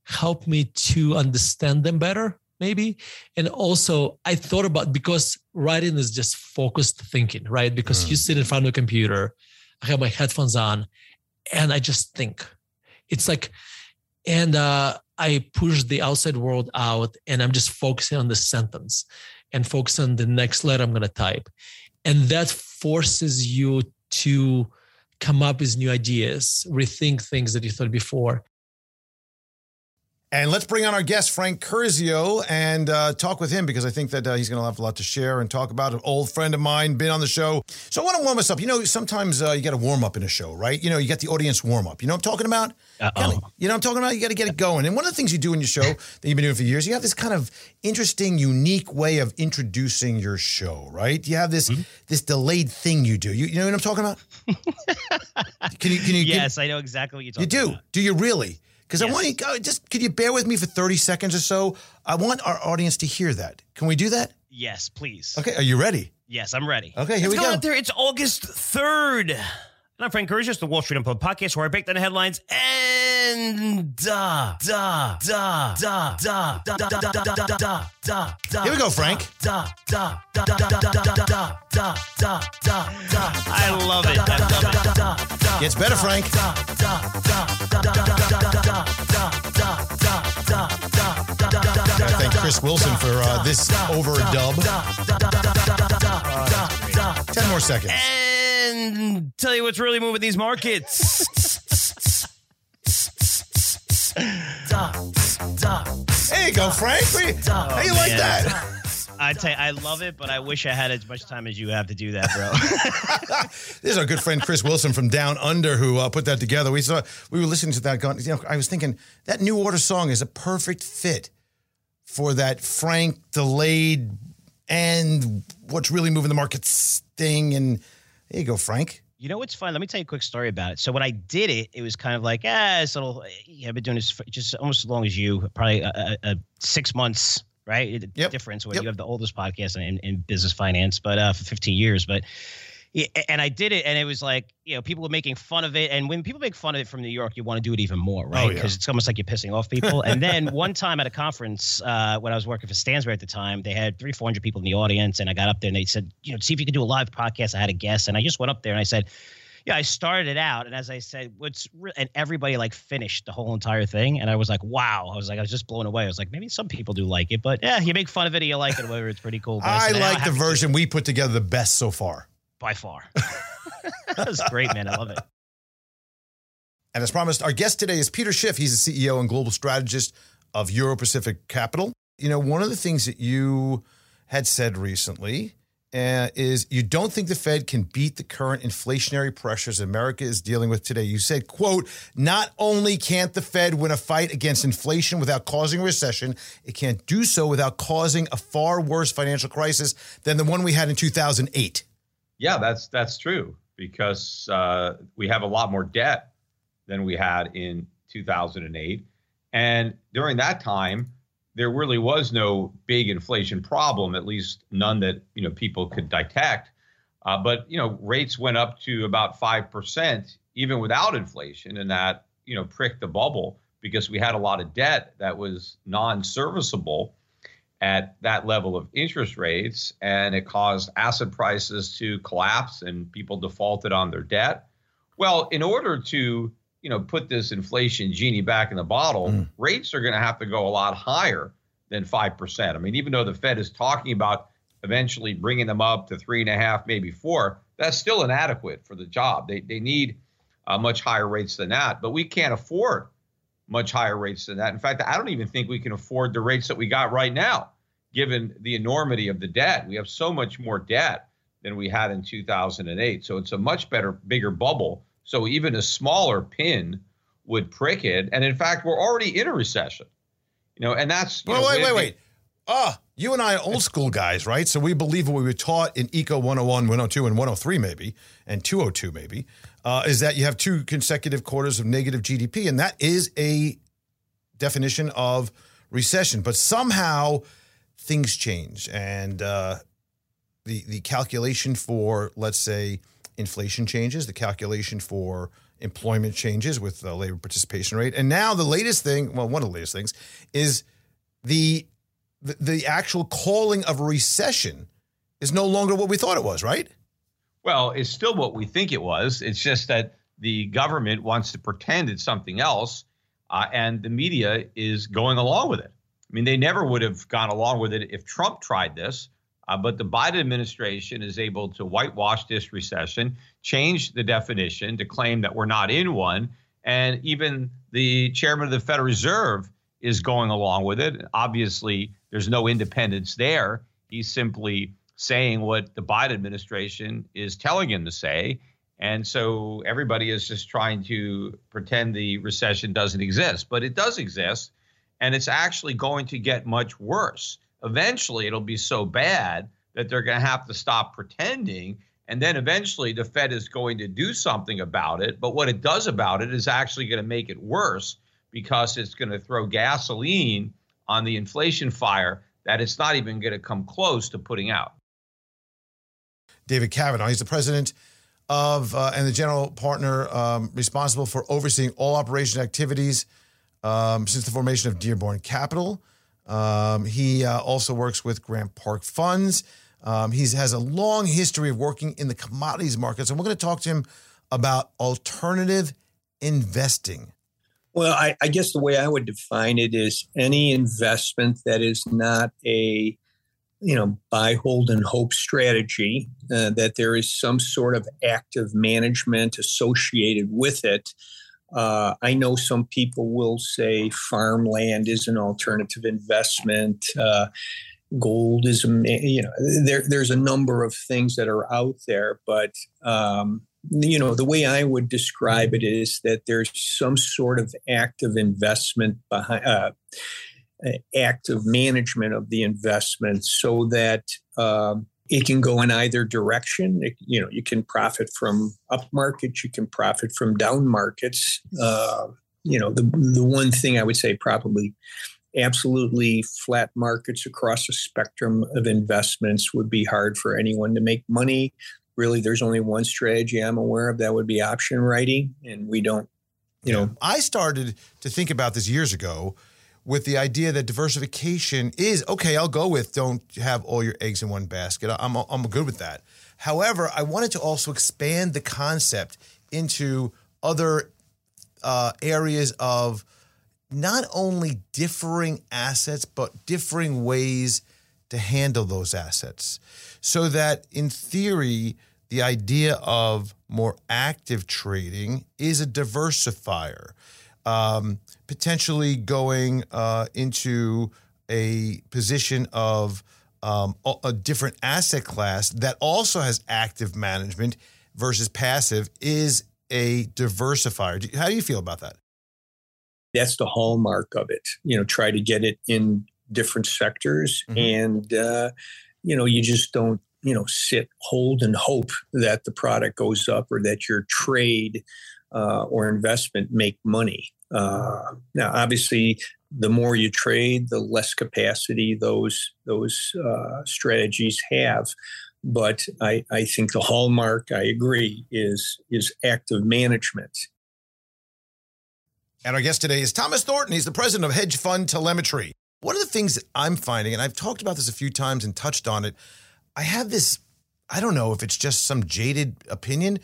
helped me to understand them better maybe and also i thought about because writing is just focused thinking right because mm. you sit in front of a computer i have my headphones on and i just think It's like, and uh, I push the outside world out and I'm just focusing on the sentence and focus on the next letter I'm going to type. And that forces you to come up with new ideas, rethink things that you thought before. And let's bring on our guest, Frank Curzio, and uh, talk with him because I think that uh, he's going to have a lot to share and talk about. An old friend of mine, been on the show. So I want to warm us up. You know, sometimes uh, you got to warm up in a show, right? You know, you got the audience warm up. You know what I'm talking about? Uh-oh. You know what I'm talking about? You got to get it going. And one of the things you do in your show that you've been doing for years, you have this kind of interesting, unique way of introducing your show, right? You have this Mm-hmm. this delayed thing you do. You, you know what I'm talking about? can you? Can you? yes, can, I know exactly what you're talking. About. You do. about. Do you really? Because I want you go just could you bear with me for 30 seconds or so? I want our audience to hear that. Can we do that? Yes, please. Okay, are you ready? Yes, I'm ready. Okay, here Let's we go go. out there. It's August 3rd. And I'm Frank Curzio, the Wall Street Unplugged podcast, where I break down the headlines and da da da da da da da da da da da da da. Here we go, Frank. Da da da da da da da da da da da da da. I love it. I love it. Gets better, Frank. Gotta thank Chris Wilson for uh, this overdub. Ten more seconds. And tell you what's really moving these markets. There you go, Frank. How you like man. that? I tell you, I love it, but I wish I had as much time as you have to do that, bro. This is our good friend Chris Wilson from Down Under who uh, put that together. We saw we were listening to that. going- You know, I was thinking that New Order song is a perfect fit for that Frank delayed and what's really moving the markets thing. And there you go, Frank. You know what's fun? Let me tell you a quick story about it. So when I did it, it was kind of like, ah, it's a little. Yeah, I've been doing this for just almost as long as you, probably uh, uh, uh, six months, right? Yep. Difference when Yep. you have the oldest podcast in, in, in business finance, but uh, for 15 years. But and I did it, and it was like, you know, people were making fun of it, and when people make fun of it from New York, you want to do it even more, right? Oh, yeah. Because it's almost like you're pissing off people. and then one time at a conference, uh, when I was working for Stansberry at the time, they had three, four hundred people in the audience, and I got up there and they said, you know, see if you could do a live podcast. I had a guest, and I just went up there and I said yeah, I started it out, and as I said, what's re- and everybody like finished the whole entire thing, and I was like, wow, I was like, I was just blown away. I was like, maybe some people do like it, but yeah, you make fun of it, or you like it, whatever. It's pretty cool. But I said, like the have to- version we put together the best so far. By far. that was great, man. I love it. And as promised, our guest today is Peter Schiff. He's the CEO and global strategist of Euro Pacific Capital. You know, one of the things that you had said recently uh, is you don't think the Fed can beat the current inflationary pressures America is dealing with today. You said, quote, not only can't the Fed win a fight against inflation without causing a recession, it can't do so without causing a far worse financial crisis than the one we had in 2008. Yeah, that's that's true because uh, we have a lot more debt than we had in 2008, and during that time, there really was no big inflation problem, at least none that you know people could detect. Uh, but you know, rates went up to about five percent even without inflation, and that you know pricked the bubble because we had a lot of debt that was non-serviceable at that level of interest rates, and it caused asset prices to collapse, and people defaulted on their debt. Well, in order to you know put this inflation genie back in the bottle, rates are going to have to go a lot higher than five percent. I mean, even though the Fed is talking about eventually bringing them up to three and a half, maybe four, that's still inadequate for the job. They they need uh, much higher rates than that, but we can't afford much higher rates than that. In fact, I don't even think we can afford the rates that we got right now, given the enormity of the debt. We have so much more debt than we had in 2008. So it's a much better, bigger bubble. So even a smaller pin would prick it. And in fact, we're already in a recession. You know, and that's know, wait, wait, wait. Ah, you and I are old school guys, right? So we believe what we were taught in Eco 101, 102, and 103, maybe, and 202, maybe, uh, is that you have two consecutive quarters of negative GDP. And that is a definition of recession. But somehow things change. And uh, the, the calculation for, let's say, inflation changes, the calculation for employment changes with the labor participation rate. And now the latest thing, well, one of the latest things is the the, the actual calling of recession is no longer what we thought it was, right? Well, it's still what we think it was. It's just that the government wants to pretend it's something else, uh, and the media is going along with it. I mean, they never would have gone along with it if Trump tried this. Uh, but the Biden administration is able to whitewash this recession, change the definition to claim that we're not in one. And even the chairman of the Federal Reserve is going along with it. Obviously, there's no independence there. He's simply saying what the Biden administration is telling him to say. And so everybody is just trying to pretend the recession doesn't exist, but it does exist. And it's actually going to get much worse. Eventually, it'll be so bad that they're going to have to stop pretending. And then eventually, the Fed is going to do something about it. But what it does about it is actually going to make it worse because it's going to throw gasoline on the inflation fire that it's not even going to come close to putting out. David Kavanagh, he's the president of uh, and the general partner um, responsible for overseeing all operation activities um, since the formation of Dearborn Capital. Um, he uh, also works with Grant Park Funds. Um, he has a long history of working in the commodities markets, and we're going to talk to him about alternative investing. Well, I, I, guess the way I would define it is any investment that is not a, you know, buy, hold, and hope strategy, uh, that there is some sort of active management associated with it. Uh, I know some people will say farmland is an alternative investment. Uh, gold is, you know, there, there's a number of things that are out there, but um, you know, the way I would describe it is that there's some sort of active investment behind, uh, active management of the investment so that um, it can go in either direction. It, you know, you can profit from up markets, you can profit from down markets. Uh, you know, the the one thing I would say probably absolutely flat markets across a spectrum of investments would be hard for anyone to make money really there's only one strategy I'm aware of that would be option writing, and we don't, you know. I started to think about this years ago with the idea that diversification is okay. I'll go with don't have all your eggs in one basket. I'm I'm good with that. However, I wanted to also expand the concept into other uh, areas of not only differing assets but differing ways to handle those assets, so that in theory the idea of more active trading is a diversifier, um, potentially going uh, into a position of um, a different asset class that also has active management versus passive is a diversifier. How do you feel about that? That's the hallmark of it. You know, try to get it in different sectors, mm-hmm. and uh, you know, you just don't you know sit hold and hope that the product goes up or that your trade uh, or investment make money uh, now obviously the more you trade the less capacity those those uh, strategies have but I, I think the hallmark i agree is is active management and our guest today is thomas thornton he's the president of hedge fund telemetry one of the things that i'm finding and i've talked about this a few times and touched on it I have this, I don't know if it's just some jaded opinion.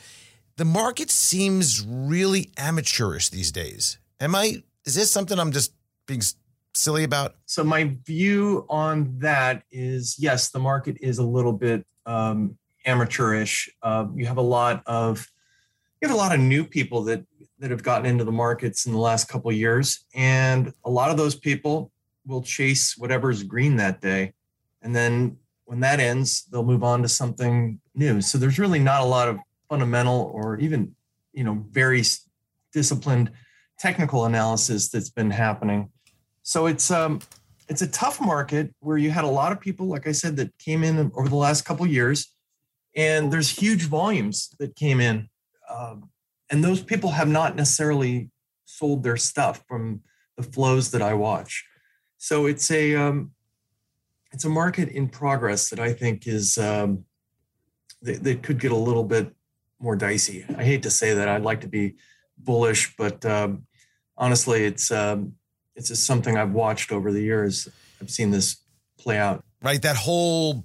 The market seems really amateurish these days. Am I, is this something I'm just being silly about? So, my view on that is yes, the market is a little bit um, amateurish. Uh, you have a lot of, you have a lot of new people that that have gotten into the markets in the last couple years and a lot of those people will chase whatever's green that day and then when that ends, they'll move on to something new. So there's really not a lot of fundamental or even, you know, very disciplined technical analysis that's been happening. So it's um it's a tough market where you had a lot of people, like I said, that came in over the last couple years, and there's huge volumes that came in, um, and those people have not necessarily sold their stuff from the flows that I watch. So it's a um, it's a market in progress that I think is um, that, that, could get a little bit more dicey. I hate to say that. I'd like to be bullish, but um, honestly, it's um, it's just something I've watched over the years. I've seen this play out. Right, that whole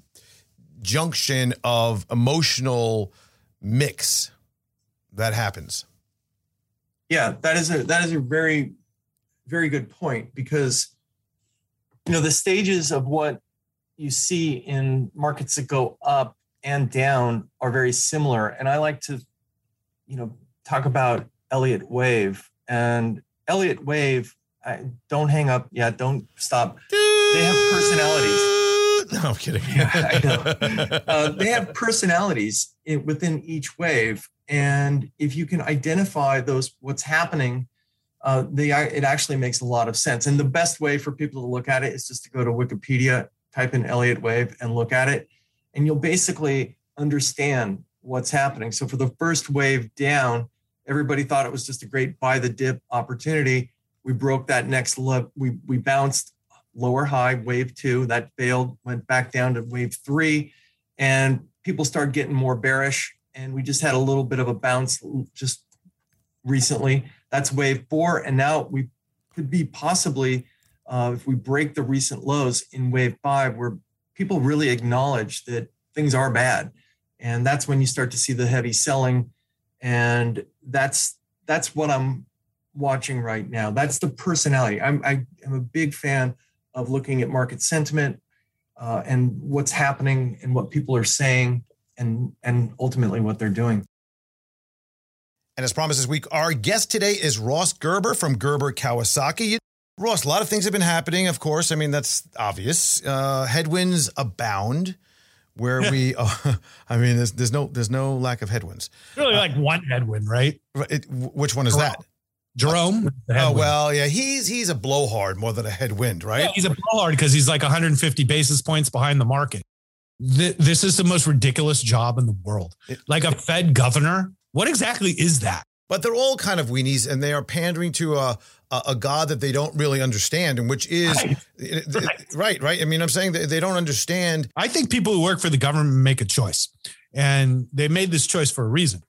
junction of emotional mix that happens. Yeah, that is a that is a very very good point because you know the stages of what you see in markets that go up and down are very similar and I like to you know talk about Elliott Wave and Elliott Wave I, don't hang up yet don't stop they have personalities no, I'm kidding. yeah, I know. Uh, they have personalities in, within each wave, and if you can identify those, what's happening, uh, it actually makes a lot of sense. And the best way for people to look at it is just to go to Wikipedia, type in Elliott Wave, and look at it, and you'll basically understand what's happening. So for the first wave down, everybody thought it was just a great buy the dip opportunity. We broke that next. We we bounced lower high, wave two, that failed, went back down to wave three, and people started getting more bearish. And we just had a little bit of a bounce just recently. That's wave four. And now we could be possibly, uh, if we break the recent lows in wave five, where people really acknowledge that things are bad. And that's when you start to see the heavy selling. And that's that's what I'm watching right now. That's the personality. I'm I am a big fan of looking at market sentiment uh, and what's happening and what people are saying and and ultimately what they're doing. And as promised this week, our guest today is Ross Gerber from Gerber Kawasaki. Ross, a lot of things have been happening, of course. I mean, that's obvious. Uh, headwinds abound. Where we, uh, I mean, there's, there's no there's no lack of headwinds. Really, like one headwind, right? It, which one is that? Jerome. Oh well, yeah, he's he's a blowhard more than a headwind, right? Yeah, he's a blowhard because he's like 150 basis points behind the market. Th- this is the most ridiculous job in the world. Like a Fed governor. What exactly is that? But they're all kind of weenies, and they are pandering to a a, a god that they don't really understand, and which is right, right. right, right. I mean, I'm saying that they don't understand. I think people who work for the government make a choice, and they made this choice for a reason.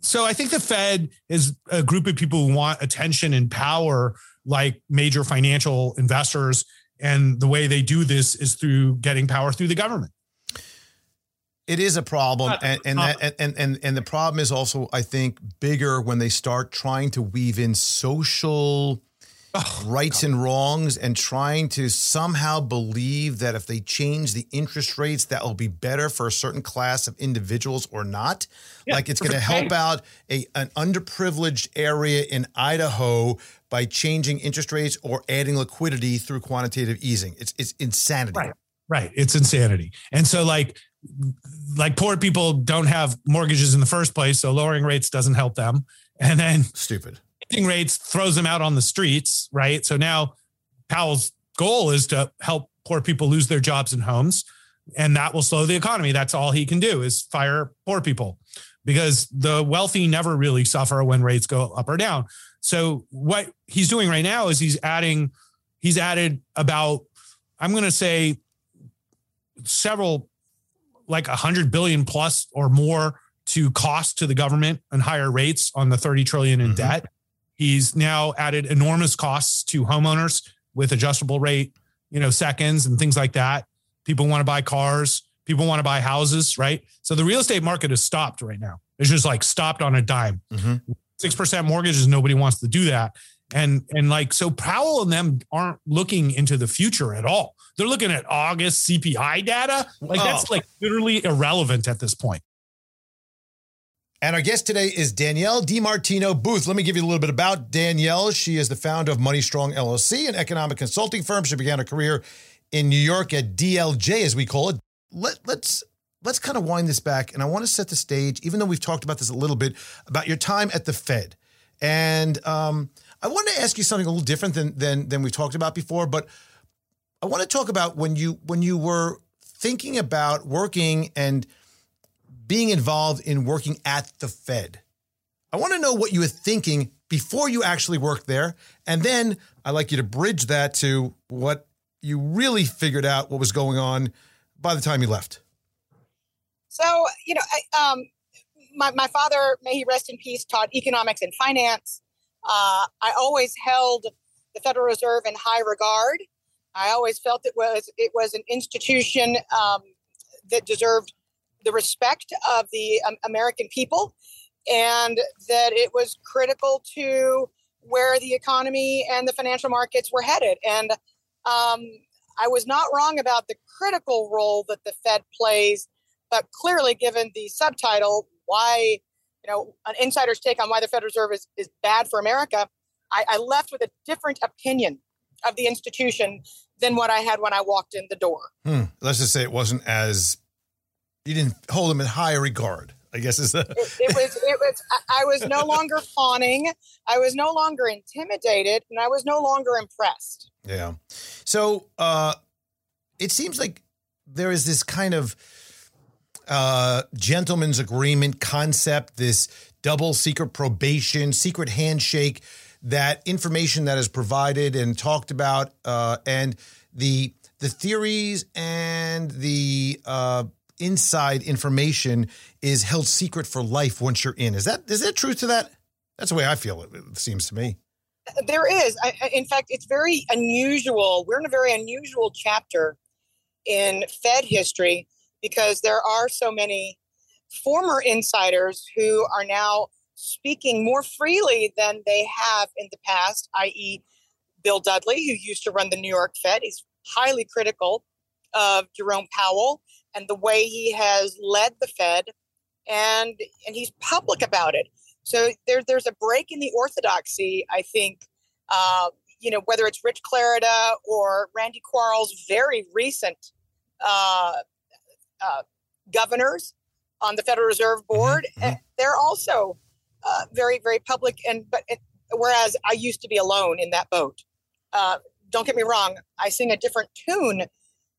So I think the Fed is a group of people who want attention and power, like major financial investors. And the way they do this is through getting power through the government. It is a problem, and and, that, and and and the problem is also, I think, bigger when they start trying to weave in social oh, rights God. and wrongs, and trying to somehow believe that if they change the interest rates, that will be better for a certain class of individuals or not. Yeah, like it's going to help out a an underprivileged area in Idaho by changing interest rates or adding liquidity through quantitative easing. It's it's insanity. Right. Right. It's insanity. And so like like poor people don't have mortgages in the first place, so lowering rates doesn't help them. And then stupid rates throws them out on the streets, right? So now Powell's goal is to help poor people lose their jobs and homes, and that will slow the economy. That's all he can do is fire poor people because the wealthy never really suffer when rates go up or down. So what he's doing right now is he's adding he's added about I'm going to say several like a hundred billion plus or more to cost to the government and higher rates on the 30 trillion in mm-hmm. debt. He's now added enormous costs to homeowners with adjustable rate, you know, seconds and things like that. People want to buy cars, people want to buy houses, right? So the real estate market is stopped right now. It's just like stopped on a dime. Mm-hmm. 6% mortgages, nobody wants to do that. And and like so Powell and them aren't looking into the future at all. They're looking at August CPI data. Like oh. that's like literally irrelevant at this point. And our guest today is Danielle DiMartino Booth. Let me give you a little bit about Danielle. She is the founder of Money Strong LLC, an economic consulting firm. She began her career in New York at DLJ, as we call it. Let, let's let's kind of wind this back, and I want to set the stage. Even though we've talked about this a little bit about your time at the Fed, and um, I want to ask you something a little different than than than we've talked about before, but I want to talk about when you when you were thinking about working and being involved in working at the Fed. I want to know what you were thinking before you actually worked there, and then I'd like you to bridge that to what you really figured out what was going on by the time you left. So you know, I, um, my my father, may he rest in peace, taught economics and finance. Uh, I always held the Federal Reserve in high regard. I always felt it was it was an institution um, that deserved the respect of the um, American people. and that it was critical to where the economy and the financial markets were headed. And um, I was not wrong about the critical role that the Fed plays, but clearly, given the subtitle, why, you know, an insider's take on why the Federal Reserve is, is bad for America, I, I left with a different opinion of the institution than what I had when I walked in the door. Hmm. Let's just say it wasn't as you didn't hold them in high regard. I guess is it, it was it was I was no longer fawning, I was no longer intimidated, and I was no longer impressed. Yeah. So uh it seems like there is this kind of uh gentleman's agreement concept, this double secret probation, secret handshake, that information that is provided and talked about, uh, and the the theories and the uh, inside information is held secret for life once you're in. Is that is there truth to that? That's the way I feel. It, it seems to me. There is. I, in fact, it's very unusual. We're in a very unusual chapter in Fed history because there are so many former insiders who are now speaking more freely than they have in the past, i.e., Bill Dudley, who used to run the New York Fed. He's highly critical of Jerome Powell and the way he has led the Fed, and and he's public about it. So there, there's a break in the orthodoxy, I think. Uh, you know, whether it's Rich Clarida or Randy Quarles' very recent uh, uh, governors on the Federal Reserve mm-hmm, Board, mm-hmm. they're also uh, very very public and but it, whereas i used to be alone in that boat uh, don't get me wrong i sing a different tune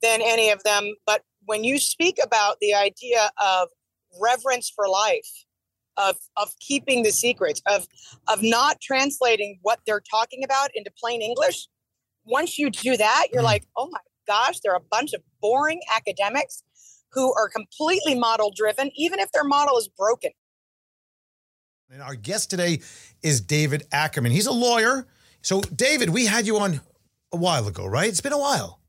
than any of them but when you speak about the idea of reverence for life of of keeping the secrets of of not translating what they're talking about into plain english once you do that you're mm. like oh my gosh they're a bunch of boring academics who are completely model driven even if their model is broken and our guest today is David Ackerman. He's a lawyer. So, David, we had you on a while ago, right? It's been a while.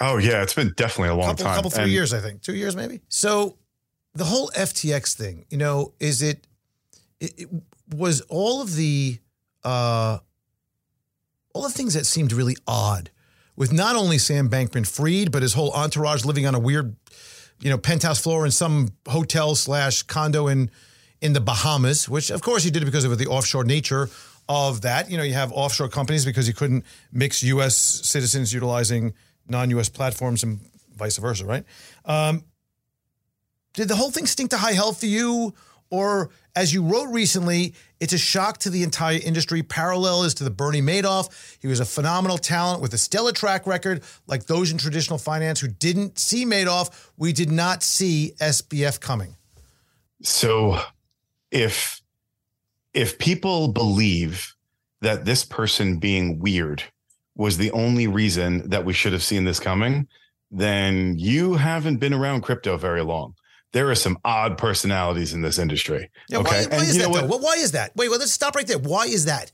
Oh yeah, it's been definitely a long couple, time. Couple three and years, I think. Two years, maybe. So, the whole FTX thing, you know, is it? It, it was all of the uh, all the things that seemed really odd with not only Sam Bankman-Fried, but his whole entourage living on a weird, you know, penthouse floor in some hotel slash condo in in the Bahamas, which of course he did because of the offshore nature of that. You know, you have offshore companies because you couldn't mix U.S. citizens utilizing non-U.S. platforms and vice versa, right? Um, did the whole thing stink to high health for you? Or as you wrote recently, it's a shock to the entire industry. Parallel is to the Bernie Madoff. He was a phenomenal talent with a stellar track record, like those in traditional finance who didn't see Madoff. We did not see SBF coming. So if if people believe that this person being weird was the only reason that we should have seen this coming, then you haven't been around crypto very long. There are some odd personalities in this industry. Yeah, okay, why, why is that? What? Why is that? Wait, well, let's stop right there. Why is that?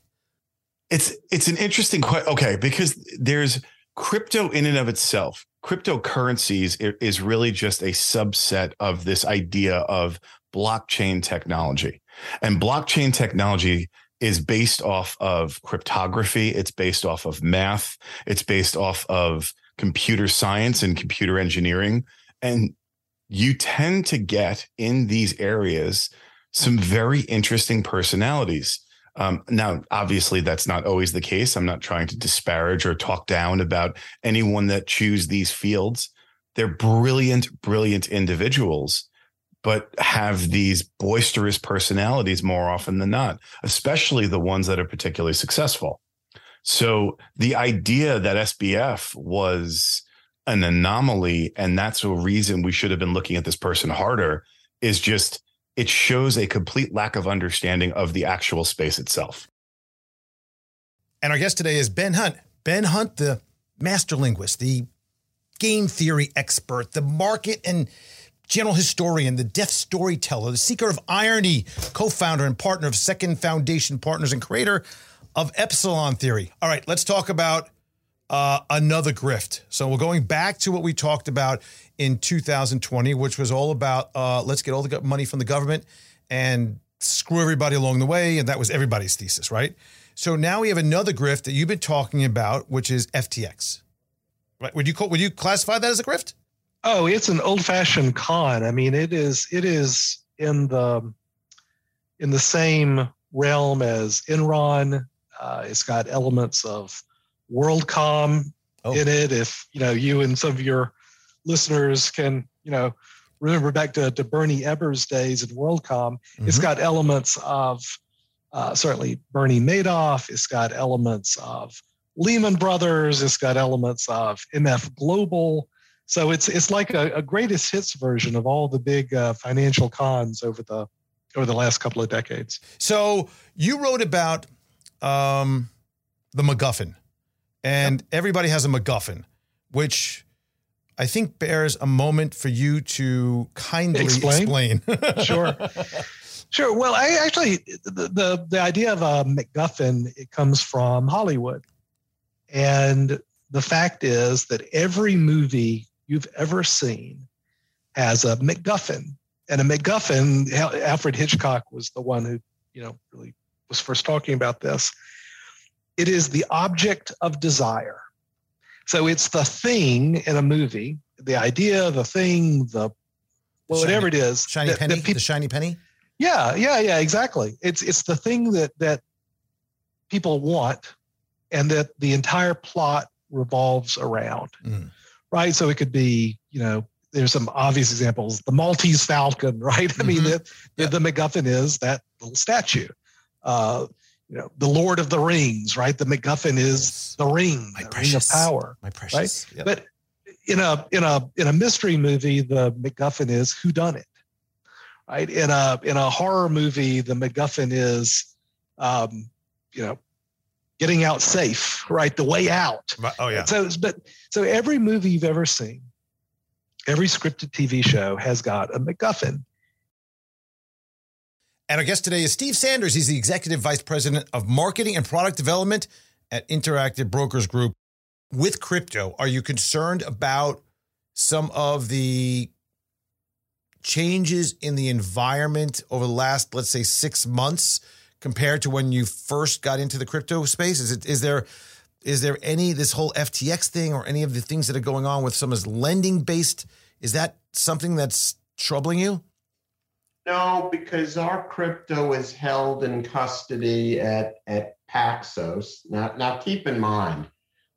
It's it's an interesting question. Okay, because there's crypto in and of itself. Cryptocurrencies is really just a subset of this idea of blockchain technology. And blockchain technology is based off of cryptography, it's based off of math, it's based off of computer science and computer engineering. And you tend to get in these areas some very interesting personalities. Um, now, obviously, that's not always the case. I'm not trying to disparage or talk down about anyone that choose these fields. They're brilliant, brilliant individuals but have these boisterous personalities more often than not, especially the ones that are particularly successful. So the idea that SBF was an anomaly and that's a reason we should have been looking at this person harder is just it shows a complete lack of understanding of the actual space itself. And our guest today is Ben Hunt. Ben Hunt, the master linguist, the game theory expert, the market and general historian, the deaf storyteller, the seeker of irony, co founder and partner of Second Foundation Partners, and creator of Epsilon Theory. All right, let's talk about uh, another grift. So we're going back to what we talked about in 2020, which was all about uh, let's get all the money from the government and screw everybody along the way, and that was everybody's thesis, right? So now we have another grift that you've been talking about, which is FTX. Right? Would you call, would you classify that as a grift? Oh, it's an old-fashioned con. I mean, it is it is in the in the same realm as Enron. Uh, it's got elements of WorldCom Oh. in it. If you know you and some of your listeners can, you know, remember back to, to Bernie Ebbers' days at WorldCom, it's Mhm. got elements of uh, certainly Bernie Madoff. It's got elements of Lehman Brothers. It's got elements of MF Global. So it's it's like a, a greatest hits version of all the big uh, financial cons over the over the last couple of decades. So you wrote about um, the MacGuffin, and everybody has a MacGuffin, which I think bears a moment for you to kindly explain. Explain? Sure. Sure. Well, I actually the, the the idea of a MacGuffin it comes from Hollywood, and the fact is that every movie you've ever seen has a MacGuffin, and a MacGuffin. Alfred Hitchcock was the one who you know really was first talking about this. It is the object of desire. So it's the thing in a movie, the idea, the thing, the whatever it is. Shiny that- that penny, people- the shiny penny. yeah, yeah, yeah, exactly. It's it's the thing that that people want and that the entire plot revolves around. Mm. Right? So it could be, you know, there's some obvious examples. The Maltese Falcon, right? I mean, the, the, the MacGuffin is that little statue. Uh, you know, the Lord of the Rings, right? The MacGuffin is the ring, the ring of power. My precious. Right? But in a in a in a mystery movie, the MacGuffin is who done it. Right? In a in a horror movie, the MacGuffin is um, you know, getting out safe, right? The way out. Oh yeah. So but so every movie you've ever seen, every scripted TV show has got a MacGuffin. And our guest today is Steve Sanders. He's the Executive Vice President of Marketing and Product Development at Interactive Brokers Group. With crypto, are you concerned about some of the changes in the environment over the last, let's say, six months compared to when you first got into the crypto space? Is it is there is there any this whole FTX thing or any of the things that are going on with some of lending based? Is that something that's troubling you? No, because our crypto is held in custody at, at Paxos. Now, now keep in mind,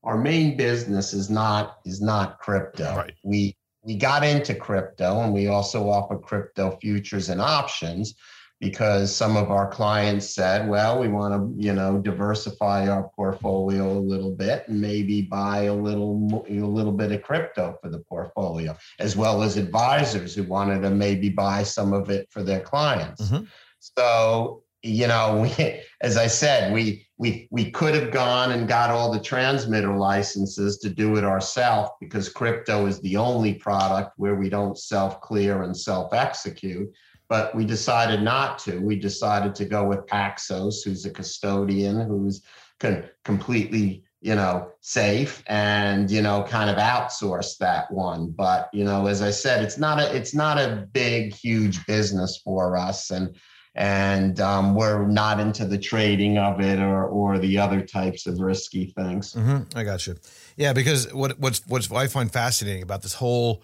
our main business is not is not crypto. Right. We we got into crypto and we also offer crypto futures and options because some of our clients said, well, we want to, you know, diversify our portfolio a little bit and maybe buy a little a little bit of crypto for the portfolio, as well as advisors who wanted to maybe buy some of it for their clients. Mm-hmm. So, you know, we, as I said, we we we could have gone and got all the transmitter licenses to do it ourselves because crypto is the only product where we don't self clear and self execute. But we decided not to. We decided to go with Paxos, who's a custodian, who's con- completely you know safe and you know kind of outsource that one but you know as i said it's not a it's not a big huge business for us and and um, we're not into the trading of it or or the other types of risky things hmm I got you. Yeah, because what what's what I find fascinating about this whole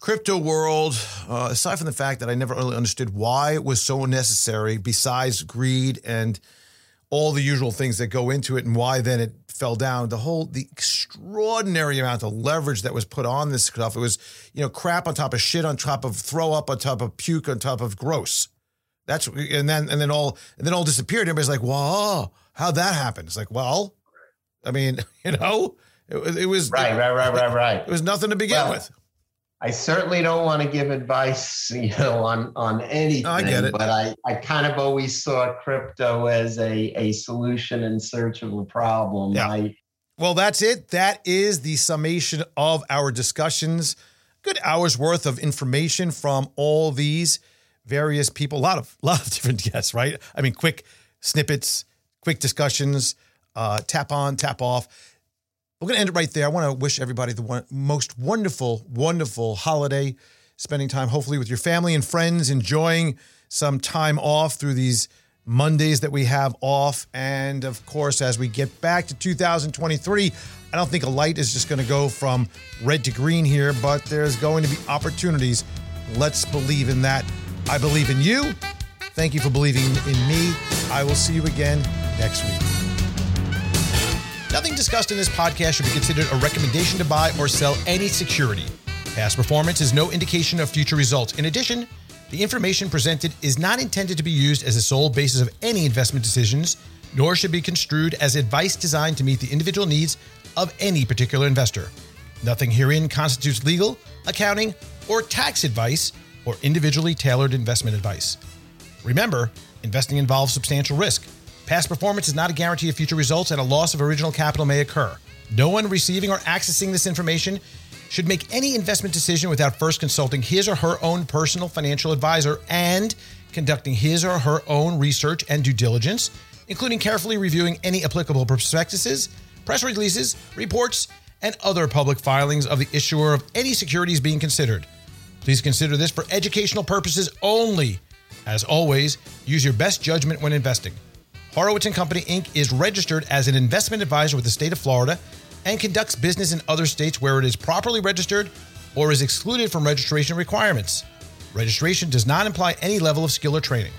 crypto world, uh, aside from the fact that I never really understood why it was so necessary, besides greed and all the usual things that go into it, and why then it fell down. The whole the extraordinary amount of leverage that was put on this stuff. It was you know crap on top of shit on top of throw up on top of puke on top of gross. That's and then and then all and then all disappeared. Everybody's like, "Whoa, how'd that happen?" It's like, well, I mean, you know, it, was- it was right right right right right It was nothing to begin Well, with. I certainly don't want to give advice, you know, on on anything. I get it. But I, I kind of always saw crypto as a, a solution in search of a problem. Yeah. I, Well, that's it. That is the summation of our discussions. Good hours worth of information from all these various people. A lot of lot of different guests, right? I mean, quick snippets, quick discussions, uh, tap on, tap off. We're going to end it right there. I want to wish everybody the one, most wonderful, wonderful holiday, spending time hopefully with your family and friends, enjoying some time off through these Mondays that we have off. And of course, as we get back to 2023, I don't think a light is just going to go from red to green here, but there's going to be opportunities. Let's believe in that. I believe in you. Thank you for believing in me. I will see you again next week. Nothing discussed in this podcast should be considered a recommendation to buy or sell any security. Past performance is no indication of future results. In addition, the information presented is not intended to be used as a sole basis of any investment decisions, nor should be construed as advice designed to meet the individual needs of any particular investor. Nothing herein constitutes legal, accounting, or tax advice or individually tailored investment advice. Remember, investing involves substantial risk. Past performance is not a guarantee of future results, and a loss of original capital may occur. No one receiving or accessing this information should make any investment decision without first consulting his or her own personal financial advisor and conducting his or her own research and due diligence, including carefully reviewing any applicable prospectuses, press releases, reports, and other public filings of the issuer of any securities being considered. Please consider this for educational purposes only. As always, use your best judgment when investing. Horowitz and Company Inc. is registered as an investment advisor with the state of Florida and conducts business in other states where it is properly registered or is excluded from registration requirements. Registration does not imply any level of skill or training.